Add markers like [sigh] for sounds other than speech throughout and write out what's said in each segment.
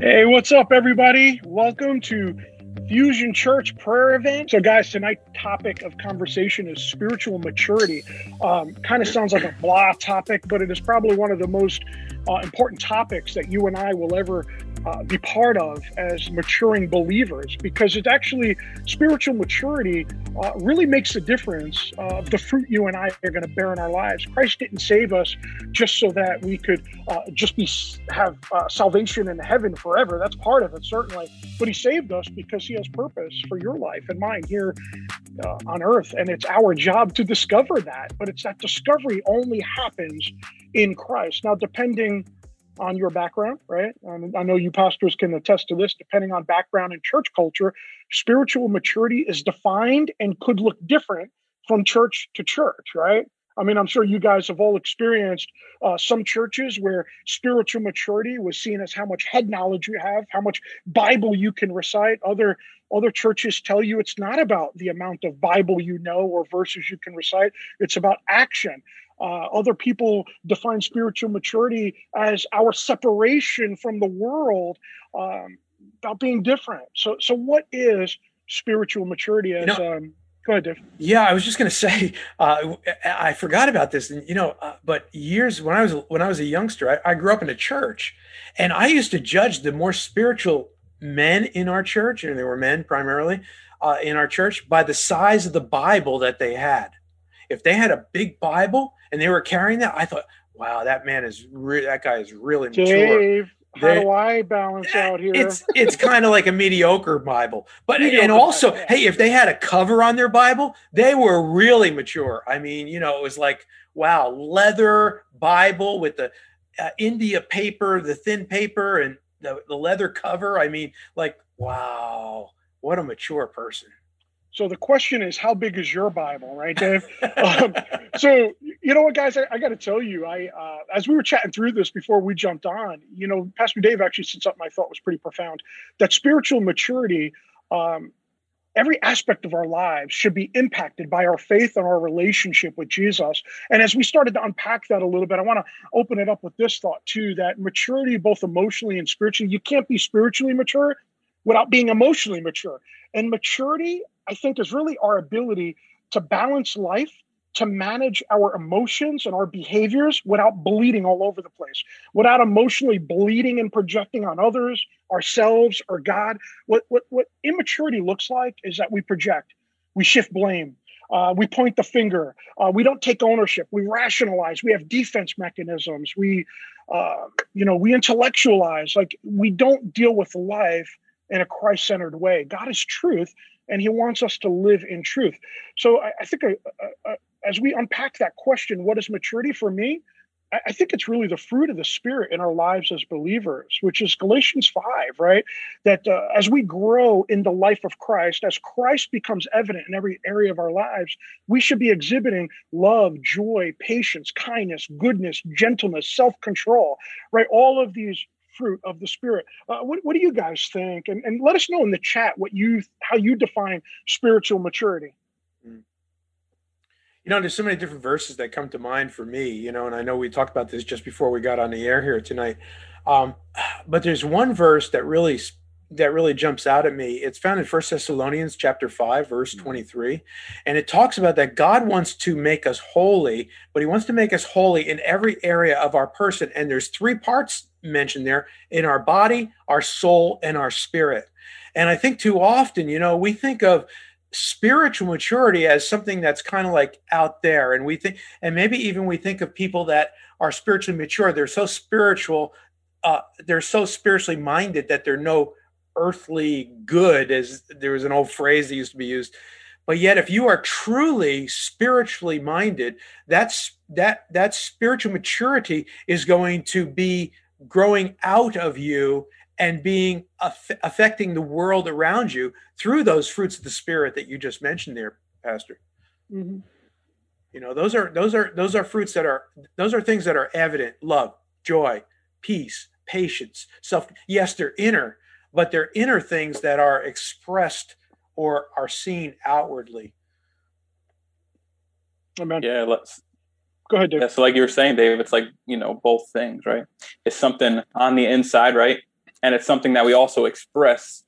Hey, what's up, everybody? Welcome to Fusion Church prayer event. So, guys, tonight's topic of conversation is spiritual maturity. Um, kind of sounds like a blah topic, but it is probably one of the most uh, important topics that you and I will ever uh, be part of as maturing believers because it's actually spiritual maturity uh, really makes a difference of the fruit you and I are going to bear in our lives. Christ didn't save us just so that we could uh, just be have uh, salvation in heaven forever. That's part of it, certainly. But He saved us because He has purpose for your life and mine here uh, on earth. And it's our job to discover that. But it's that discovery only happens in Christ. Now, depending on your background, right? And I know you pastors can attest to this, depending on background and church culture, spiritual maturity is defined and could look different from church to church, right? I mean, I'm sure you guys have all experienced uh, some churches where spiritual maturity was seen as how much head knowledge you have, how much Bible you can recite. Other other churches tell you it's not about the amount of Bible you know or verses you can recite; it's about action. Uh, other people define spiritual maturity as our separation from the world, um, about being different. So, so what is spiritual maturity? As you know, um, go ahead, Dave. Yeah, I was just going [laughs] to say uh, I forgot about this, and you know, uh, but years when I was when I was a youngster, I, I grew up in a church, and I used to judge the more spiritual men in our church, and they were men primarily uh, in our church, by the size of the Bible that they had. If they had a big Bible and they were carrying that, I thought, wow, that man is re- that guy is really Dave, mature. How do I balance out here? It's it's [laughs] kind of like a mediocre Bible, but mediocre and also, Bible, hey, if they had a cover on their Bible, they were really mature. I mean, you know, it was like wow, leather Bible with the uh, India paper, the thin paper, and the, the leather cover. I mean, like wow, what a mature person. So the question is, how big is your Bible, right, Dave? [laughs] um, so you know what, guys, I, I got to tell you, I uh, as we were chatting through this before we jumped on, you know, Pastor Dave actually said something I thought was pretty profound. That spiritual maturity, um, every aspect of our lives should be impacted by our faith and our relationship with Jesus. And as we started to unpack that a little bit, I want to open it up with this thought too: that maturity, both emotionally and spiritually, you can't be spiritually mature without being emotionally mature. And maturity, I think, is really our ability to balance life, to manage our emotions and our behaviors without bleeding all over the place, without emotionally bleeding and projecting on others, ourselves, or God. What, what, what immaturity looks like is that we project, we shift blame, uh, we point the finger. Uh, we don't take ownership. We rationalize. We have defense mechanisms. We, uh, you know, we intellectualize. Like we don't deal with life in a Christ centered way. God is truth, and He wants us to live in truth. So I, I think uh, uh, as we unpack that question, what is maturity for me? I, I think it's really the fruit of the Spirit in our lives as believers, which is Galatians 5, right? That uh, as we grow in the life of Christ, as Christ becomes evident in every area of our lives, we should be exhibiting love, joy, patience, kindness, goodness, gentleness, self control, right? All of these fruit of the spirit. Uh, what, what do you guys think? And, and let us know in the chat what you how you define spiritual maturity. You know, there's so many different verses that come to mind for me. You know, and I know we talked about this just before we got on the air here tonight. Um, but there's one verse that really that really jumps out at me. It's found in First Thessalonians chapter 5 verse hmm. 23 and it talks about that God wants to make us holy, but he wants to make us holy in every area of our person and there's three parts mentioned there in our body, our soul, and our spirit. And I think too often, you know, we think of spiritual maturity as something that's kind of like out there. And we think, and maybe even we think of people that are spiritually mature, they're so spiritual, uh, they're so spiritually minded that they're no earthly good, as there was an old phrase that used to be used. But yet, if you are truly spiritually minded, that's that that spiritual maturity is going to be growing out of you and being aff- affecting the world around you through those fruits of the spirit that you just mentioned there pastor mm-hmm. you know those are those are those are fruits that are those are things that are evident love joy peace patience self yes they're inner but they're inner things that are expressed or are seen outwardly Amen. yeah let's Go ahead, Dave. Yeah, so like you were saying, Dave, it's like, you know, both things, right? It's something on the inside, right? And it's something that we also express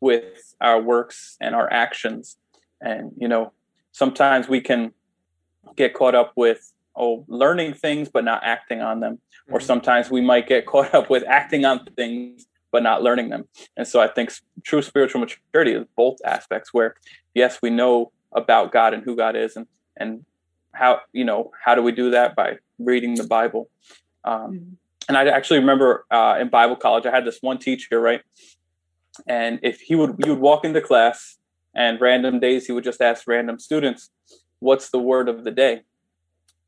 with our works and our actions. And, you know, sometimes we can get caught up with, oh, learning things, but not acting on them. Mm-hmm. Or sometimes we might get [laughs] caught up with acting on things, but not learning them. And so I think true spiritual maturity is both aspects where, yes, we know about God and who God is and, and how you know how do we do that by reading the bible um, mm-hmm. And i actually remember uh, in bible college i had this one teacher right? And if he would you would walk into class and random days he would just ask random students what's the word of the day?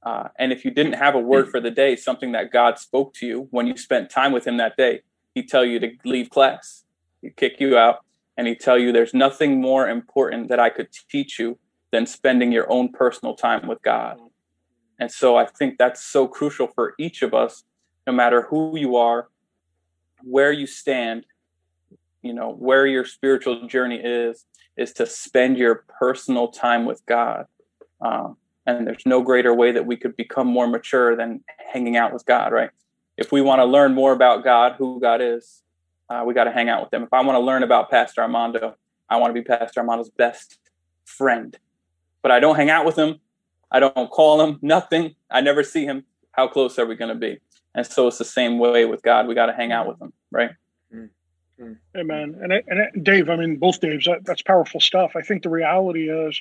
Uh, and if you didn't have a word for the day something that god spoke to you when you spent time with him that day he'd tell you to leave class. He'd kick you out and he'd tell you there's nothing more important that i could teach you than spending your own personal time with God. And so I think that's so crucial for each of us, no matter who you are, where you stand, you know, where your spiritual journey is, is to spend your personal time with God. Um, and there's no greater way that we could become more mature than hanging out with God, right? If we want to learn more about God, who God is, uh, we got to hang out with them. If I want to learn about Pastor Armando, I want to be Pastor Armando's best friend but I don't hang out with him. I don't call him, nothing. I never see him. How close are we going to be? And so it's the same way with God. We got to hang out with him, right? Amen. And, and Dave, I mean, both Daves, that, that's powerful stuff. I think the reality is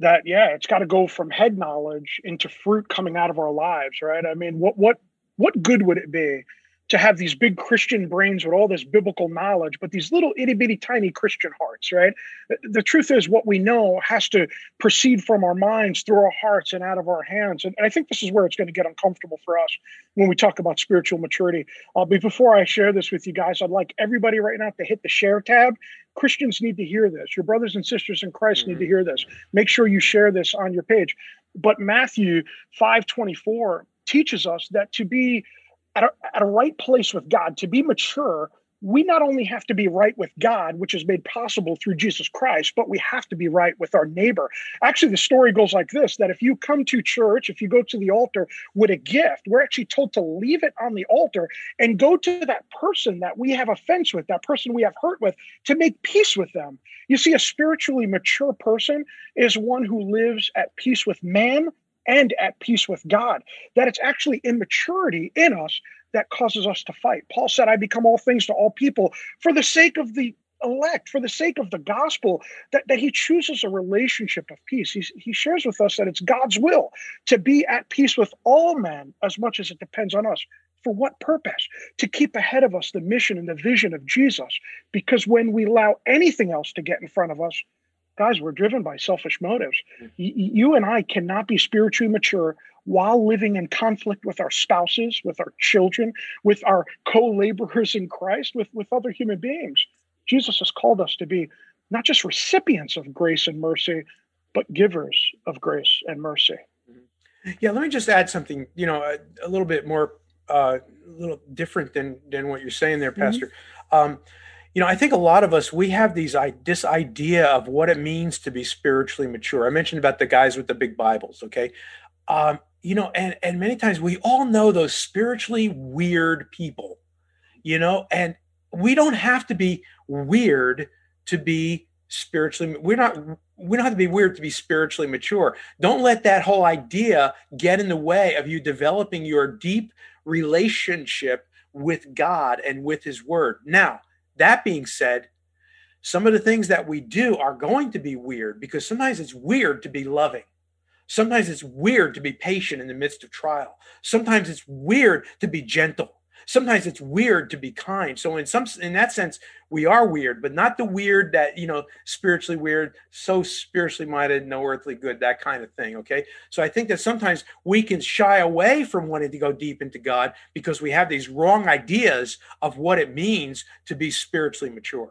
that, yeah, it's got to go from head knowledge into fruit coming out of our lives, right? I mean, what, what, what good would it be to have these big Christian brains with all this biblical knowledge, but these little itty bitty tiny Christian hearts, right? The truth is, what we know has to proceed from our minds through our hearts and out of our hands. And, I think this is where it's going to get uncomfortable for us when we talk about spiritual maturity. Uh, but before I share this with you guys, I'd like everybody right now to hit the share tab. Christians need to hear this. Your brothers and sisters in Christ mm-hmm. need to hear this. Make sure you share this on your page. But Matthew 5:24 teaches us that to be at a, at a right place with God, to be mature, we not only have to be right with God, which is made possible through Jesus Christ, but we have to be right with our neighbor. Actually, the story goes like this that if you come to church, if you go to the altar with a gift, we're actually told to leave it on the altar and go to that person that we have offense with, that person we have hurt with, to make peace with them. You see, a spiritually mature person is one who lives at peace with man and at peace with God. That it's actually immaturity in us that causes us to fight. Paul said, I become all things to all people for the sake of the elect, for the sake of the gospel, that, that he chooses a relationship of peace. He's, he shares with us that it's God's will to be at peace with all men as much as it depends on us. For what purpose? To keep ahead of us the mission and the vision of Jesus. Because when we allow anything else to get in front of us, guys, we're driven by selfish motives. Y- you and I cannot be spiritually mature while living in conflict with our spouses, with our children, with our co-laborers in Christ, with, with other human beings. Jesus has called us to be not just recipients of grace and mercy, but givers of grace and mercy. Yeah, let me just add something, you know, a, a little bit more, uh, a little different than than what you're saying there, mm-hmm. Pastor. Mm-hmm. Um, you know, I think a lot of us we have these this idea of what it means to be spiritually mature. I mentioned about the guys with the big Bibles, okay? Um, you know, and and many times we all know those spiritually weird people, you know, and we don't have to be weird to be spiritually we're not we don't have to be weird to be spiritually mature. Don't let that whole idea get in the way of you developing your deep relationship with God and with his word. Now, that being said, some of the things that we do are going to be weird because sometimes it's weird to be loving. Sometimes it's weird to be patient in the midst of trial. Sometimes it's weird to be gentle. Sometimes it's weird to be kind. So in some in that sense, we are weird, but not the weird that, you know, spiritually weird, so spiritually minded, no earthly good, that kind of thing. Okay. So I think that sometimes we can shy away from wanting to go deep into God because we have these wrong ideas of what it means to be spiritually mature.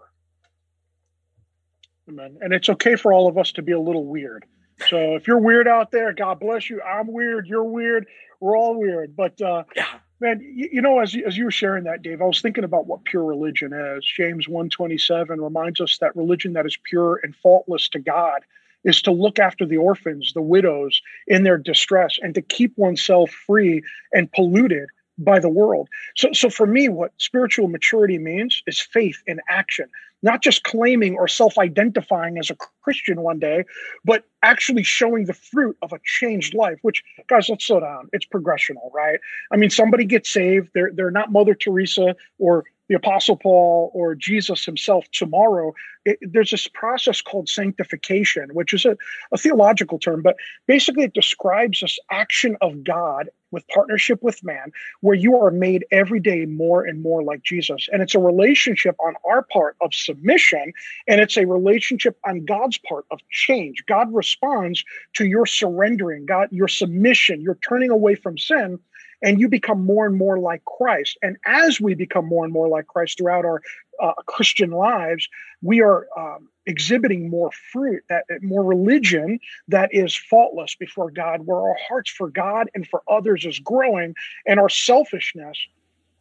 Amen. And it's okay for all of us to be a little weird. So if you're weird out there, God bless you. I'm weird. You're weird. We're all weird. But uh, yeah man you, you, know as, as you were sharing that dave i was thinking about what pure religion is james 127 reminds us that religion that is pure and faultless to god is to look after the orphans, the widows in their distress, and to keep oneself free and polluted by the world. So, so for me, what spiritual maturity means is faith in action, not just claiming or self identifying as a Christian one day, but actually showing the fruit of a changed life, which, guys, let's slow down. It's progressional, right? I mean, somebody gets saved, they're, they're not Mother Teresa or the Apostle Paul or Jesus himself tomorrow. It, there's this process called sanctification, which is a, a theological term, but basically it describes this action of God with partnership with man, where you are made every day more and more like Jesus. And it's a relationship on our part of submission, and it's a relationship on God's part of change. God responds to your surrendering, God, your submission, your turning away from sin and you become more and more like Christ. And as we become more and more like Christ throughout our uh, Christian lives, we are um, exhibiting more fruit, that more religion that is faultless before God, where our hearts for God and for others is growing, and our selfishness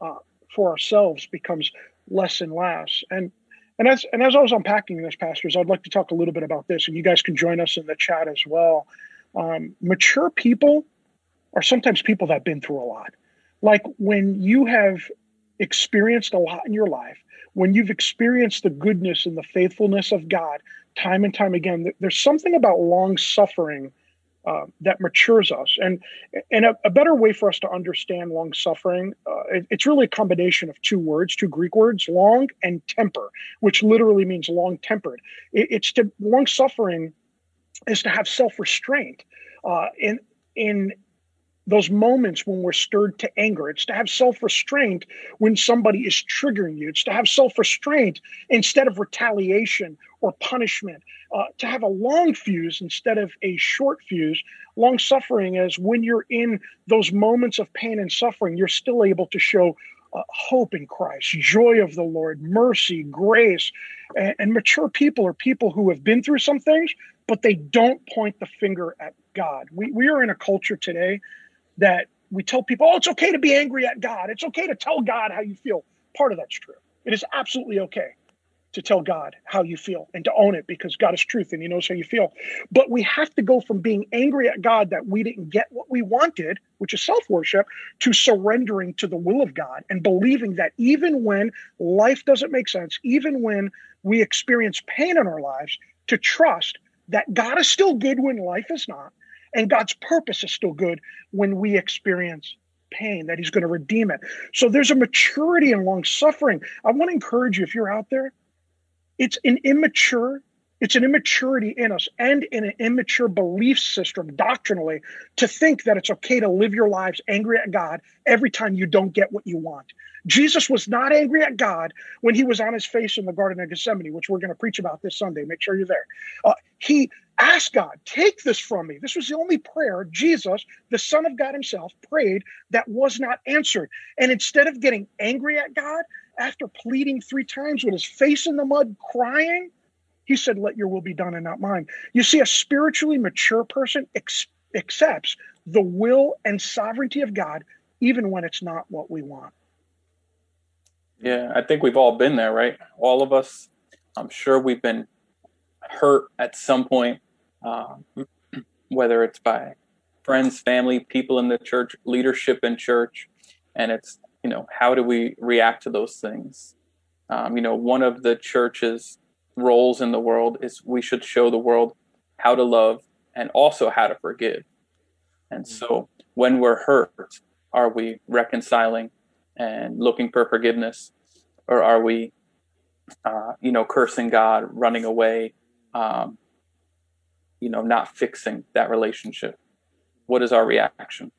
uh, for ourselves becomes less and less. And and as and as I was unpacking this, pastors, I'd like to talk a little bit about this, and you guys can join us in the chat as well. Um, mature people are sometimes people that have been through a lot. Like when you have experienced a lot in your life, when you've experienced the goodness and the faithfulness of God time and time again, there's something about long suffering uh, that matures us. And and a, a, better way for us to understand long suffering, uh, it, it's really a combination of two words, two Greek words, long and temper, which literally means long tempered. It, it's to long suffering is to have self restraint. Uh, in in those moments when we're stirred to anger. It's to have self restraint when somebody is triggering you. It's to have self restraint instead of retaliation or punishment. Uh, to have a long fuse instead of a short fuse. Long suffering is when you're in those moments of pain and suffering, you're still able to show. Uh, hope in Christ, joy of the Lord, mercy, grace. And, and mature people are people who have been through some things, but they don't point the finger at God. We, we are in a culture today that we tell people, oh, it's okay to be angry at God. It's okay to tell God how you feel. Part of that's true. It is absolutely okay to tell God how you feel and to own it because God is truth and He knows how you feel. But we have to go from being angry at God that we didn't get what we wanted, which is self worship, to surrendering to the will of God and believing that even when life doesn't make sense, even when we experience pain in our lives, to trust that God is still good when life is not and God's purpose is still good when we experience pain, that He's going to redeem it. So there's a maturity and long suffering. I want to encourage you if you're out there, it's an immature, it's an immaturity in us and in an immature belief system doctrinally to think that it's okay to live your lives angry at God every time you don't get what you want. Jesus was not angry at God when he was on his face in the Garden of Gethsemane, which we're going to preach about this Sunday. Make sure you're there. Uh, he asked God, take this from me. This was the only prayer Jesus, the Son of God himself, prayed that was not answered. And instead of getting angry at God after pleading three times with his face in the mud, crying, he said, Let your will be done and not mine. You see, a spiritually mature person ex- accepts the will and sovereignty of God, even when it's not what we want. Yeah, I think we've all been there, right? All of us. I'm sure we've been hurt at some point, um, [clears throat] whether it's by friends, family, people in the church, leadership in church, and it's you know how do we react to those things? Um, you know, one of the church's roles in the world is we should show the world how to love and also how to forgive. And so when we're hurt, are we reconciling and looking for forgiveness, or are we, uh, you know, cursing God, running away, um, you know, not fixing that relationship? What is our reaction?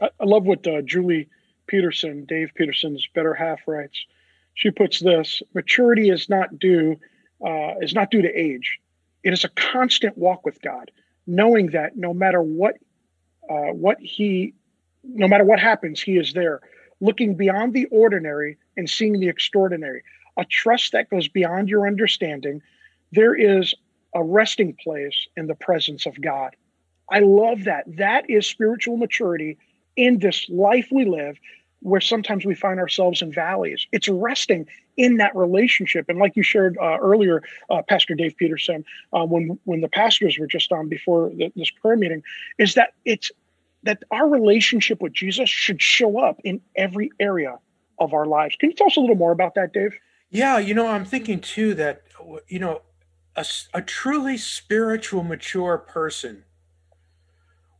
I, love what uh, Julie Peterson, Dave Peterson's better half writes. She puts this: maturity is not due uh, is not due to age. It is a constant walk with God, knowing that no matter what uh, what he, no matter what happens, he is there, looking beyond the ordinary and seeing the extraordinary. A trust that goes beyond your understanding. There is a resting place in the presence of God. I love that. That is spiritual maturity in this life we live. Where sometimes we find ourselves in valleys. It's resting in that relationship. And like you shared uh, earlier, uh, Pastor Dave Peterson, uh, when when the pastors were just on before the, this prayer meeting, is that it's that our relationship with Jesus should show up in every area of our lives. Can you tell us a little more about that, Dave? Yeah, you know, I'm thinking too that you know, a, a truly spiritual, mature person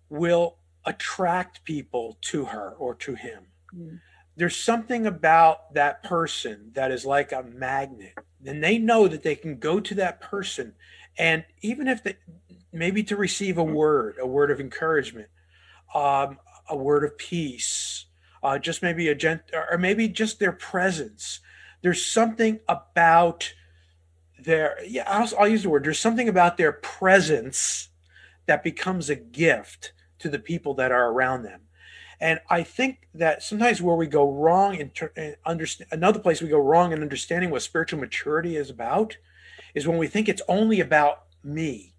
will attract people to her or to him. Mm. There's something about that person that is like a magnet. And they know that they can go to that person and even if they maybe to receive a word, a word of encouragement, um, a word of peace, uh, just maybe a gent or maybe just their presence. There's something about their yeah I'll, I'll use the word. There's something about their presence that becomes a gift to the people that are around them. And I think that sometimes where we go wrong in, ter- understand another place we go wrong in understanding what spiritual maturity is about is when we think it's only about me.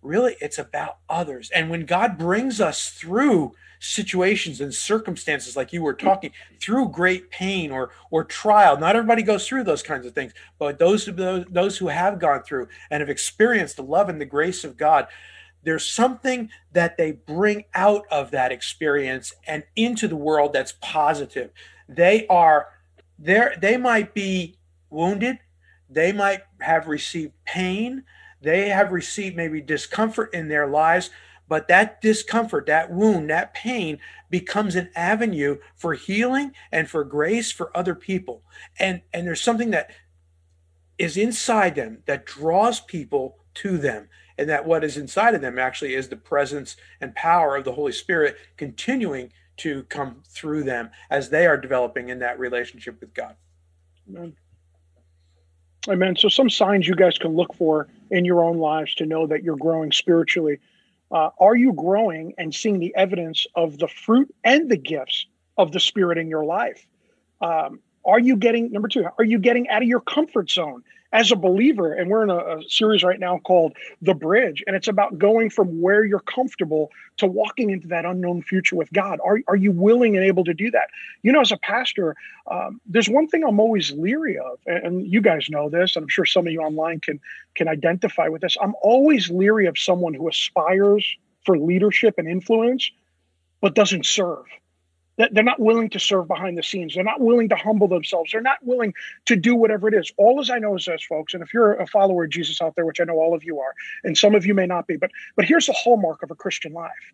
Really, it's about others. And when God brings us through situations and circumstances like you were talking through great pain or or trial not everybody goes through those kinds of things but those those, those who have gone through and have experienced the love and the grace of god there's something that they bring out of that experience and into the world that's positive. They are there they might be wounded. They might have received pain. They have received maybe discomfort in their lives but that discomfort that wound that pain becomes an avenue for healing and for grace for other people. And and there's something that is inside them that draws people to them and that what is inside of them actually is the presence and power of the Holy Spirit continuing to come through them as they are developing in that relationship with God. Amen. Amen. So, some signs you guys can look for in your own lives to know that you're growing spiritually. Uh, are you growing and seeing the evidence of the fruit and the gifts of the Spirit in your life? Um, are you getting, number two, are you getting out of your comfort zone? As a believer, and we're in a, a, series right now called The Bridge, and it's about going from where you're comfortable to walking into that unknown future with God. Are, are you willing and able to do that? You know, as a pastor, um, there's one thing I'm always leery of, and, and you guys know this, and I'm sure some of you online can can identify with this. I'm always leery of someone who aspires for leadership and influence, but doesn't serve they're not willing to serve behind the scenes. They're not willing to humble themselves. They're not willing to do whatever it is. All as I know is this, folks. And if you're a follower of Jesus out there, which I know all of you are, and some of you may not be, but but here's the hallmark of a Christian life: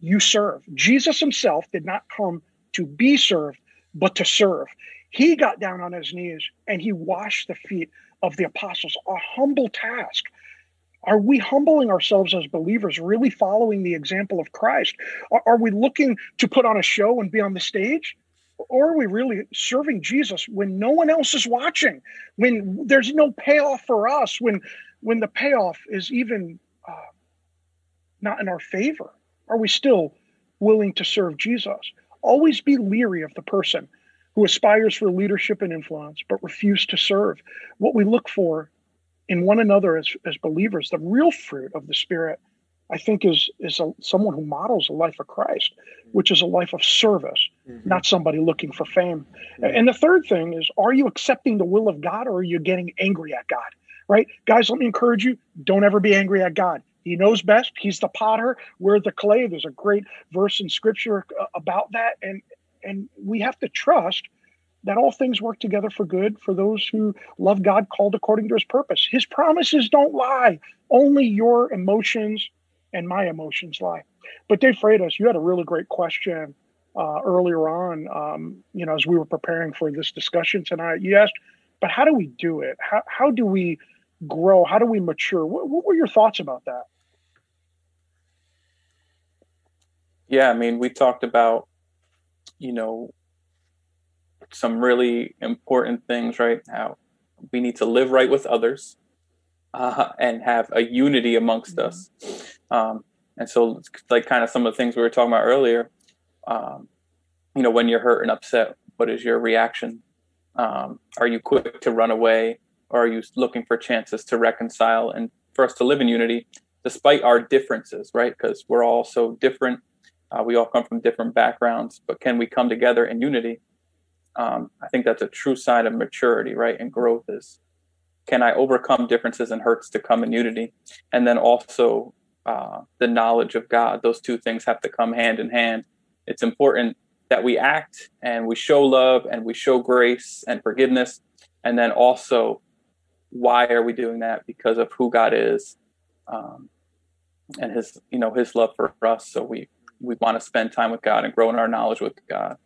you serve. Jesus Himself did not come to be served, but to serve. He got down on his knees and he washed the feet of the apostles. A humble task are we humbling ourselves as believers, really following the example of Christ? Are, are, we looking to put on a show and be on the stage? Or are we really serving Jesus when no one else is watching, when there's no payoff for us, when when the payoff is even uh, not in our favor? Are we still willing to serve Jesus? Always be leery of the person who aspires for leadership and influence but refuse to serve. What we look for in one another as, as believers, the real fruit of the Spirit, I think, is is a, someone who models a life of Christ, which is a life of service, mm-hmm. not somebody looking for fame. Mm-hmm. And the third thing is, are you accepting the will of God, or are you getting angry at God? Right, guys. Let me encourage you: don't ever be angry at God. He knows best. He's the potter. We're the clay. There's a great verse in Scripture uh, about that, and and we have to trust that all things work together for good for those who love God, called according to his purpose. His promises don't lie, only your emotions and my emotions lie. But Dave Freitas, you had a really great question uh, earlier on, um, you know, as we were preparing for this discussion tonight. You asked, but how do we do it? How, how do we grow? How do we mature? What, what were your thoughts about that? Yeah, I mean, we talked about, you know, some really important things right now. We need to live right with others uh, and have a unity amongst mm-hmm. us. Um, and so, like, kind of some of the things we were talking about earlier, um, you know, when you're hurt and upset, what is your reaction? Um, are you quick to run away or are you looking for chances to reconcile and for us to live in unity despite our differences, right? Because we're all so different Uh, we all come from different backgrounds, but can we come together in unity? Um, I think that's a true sign of maturity, right? And growth is can I overcome differences and hurts to come in unity? And then also uh, the knowledge of God. Those two things have to come hand in hand. It's important that we act and we show love and we show grace and forgiveness. And then also, why are we doing that? Because of who God is um, and His, you know, His love for us. So we we want to spend time with God and grow in our knowledge with God.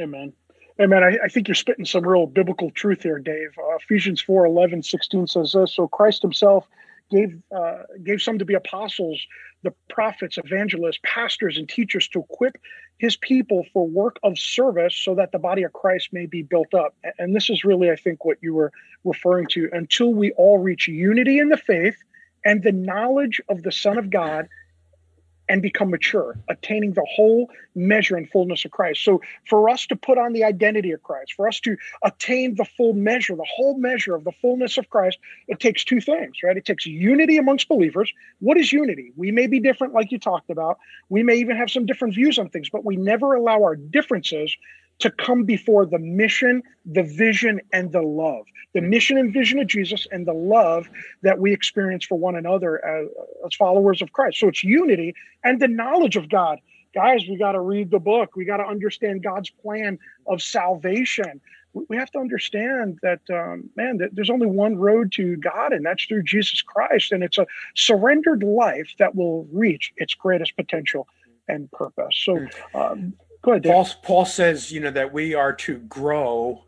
Amen. Amen. I, I think you're spitting some real biblical truth here, Dave. Uh, Ephesians 4 11, 16 says this So Christ himself gave uh, gave some to be apostles, the prophets, evangelists, pastors, and teachers to equip his people for work of service so that the body of Christ may be built up. And this is really, I think, what you were referring to until we all reach unity in the faith and the knowledge of the Son of God and become mature, attaining the whole measure and fullness of Christ. So, for us to put on the identity of Christ, for us to attain the full measure, the whole measure of the fullness of Christ, it takes two things, right? It takes unity amongst believers. What is unity? We may be different, like you talked about. We may even have some different views on things, but we never allow our differences to come before the mission, the vision, and the love. The mission and vision of Jesus and the love that we experience for one another as, as followers of Christ. So it's unity and the knowledge of God. Guys, we got to read the book. We got to understand God's plan of salvation. We have to understand that, um, man, that there's only one road to God, and that's through Jesus Christ. And it's a surrendered life that will reach its greatest potential and purpose. So, hmm. um, Go ahead. Paul, Paul says, you know, that we are to grow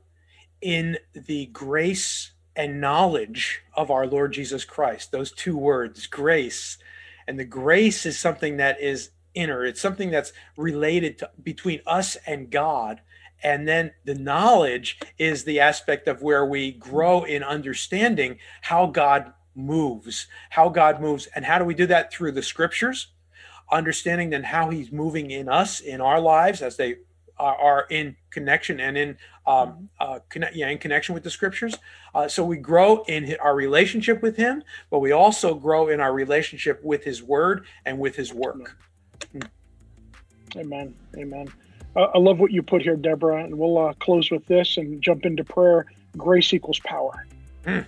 in the grace and knowledge of our Lord Jesus Christ. Those two words, grace. And the grace is something that is inner, it's something that's related to between us and God. And then the knowledge is the aspect of where we grow in understanding how God moves, how God moves. And how do we do that? Through the scriptures understanding then how he's moving in us in our lives as they are, are in connection and in um, uh, connect, yeah, in connection with the scriptures. Uh, so we grow in our relationship with Him, but we also grow in our relationship with His Word and with His work. Amen. Amen. Uh, I love what you put here, Deborah, and we'll uh, close with this and jump into prayer. Grace equals power. Mm.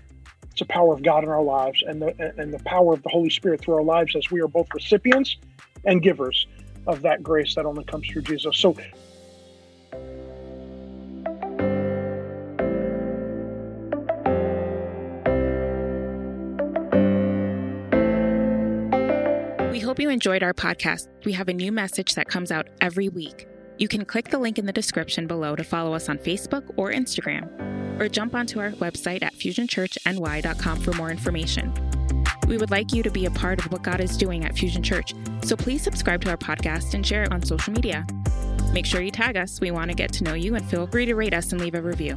It's the power of God in our lives, and the and the power of the Holy Spirit through our lives as we are both recipients and givers of that grace that only comes through Jesus. So We hope you enjoyed our podcast. We have a new message that comes out every week. You can click the link in the description below to follow us on Facebook or Instagram, or jump onto our website at fusionchurchny.com for more information. We would like you to be a part of what God is doing at Fusion Church, so please subscribe to our podcast and share it on social media. Make sure you tag us. We want to get to know you and feel free to rate us and leave a review.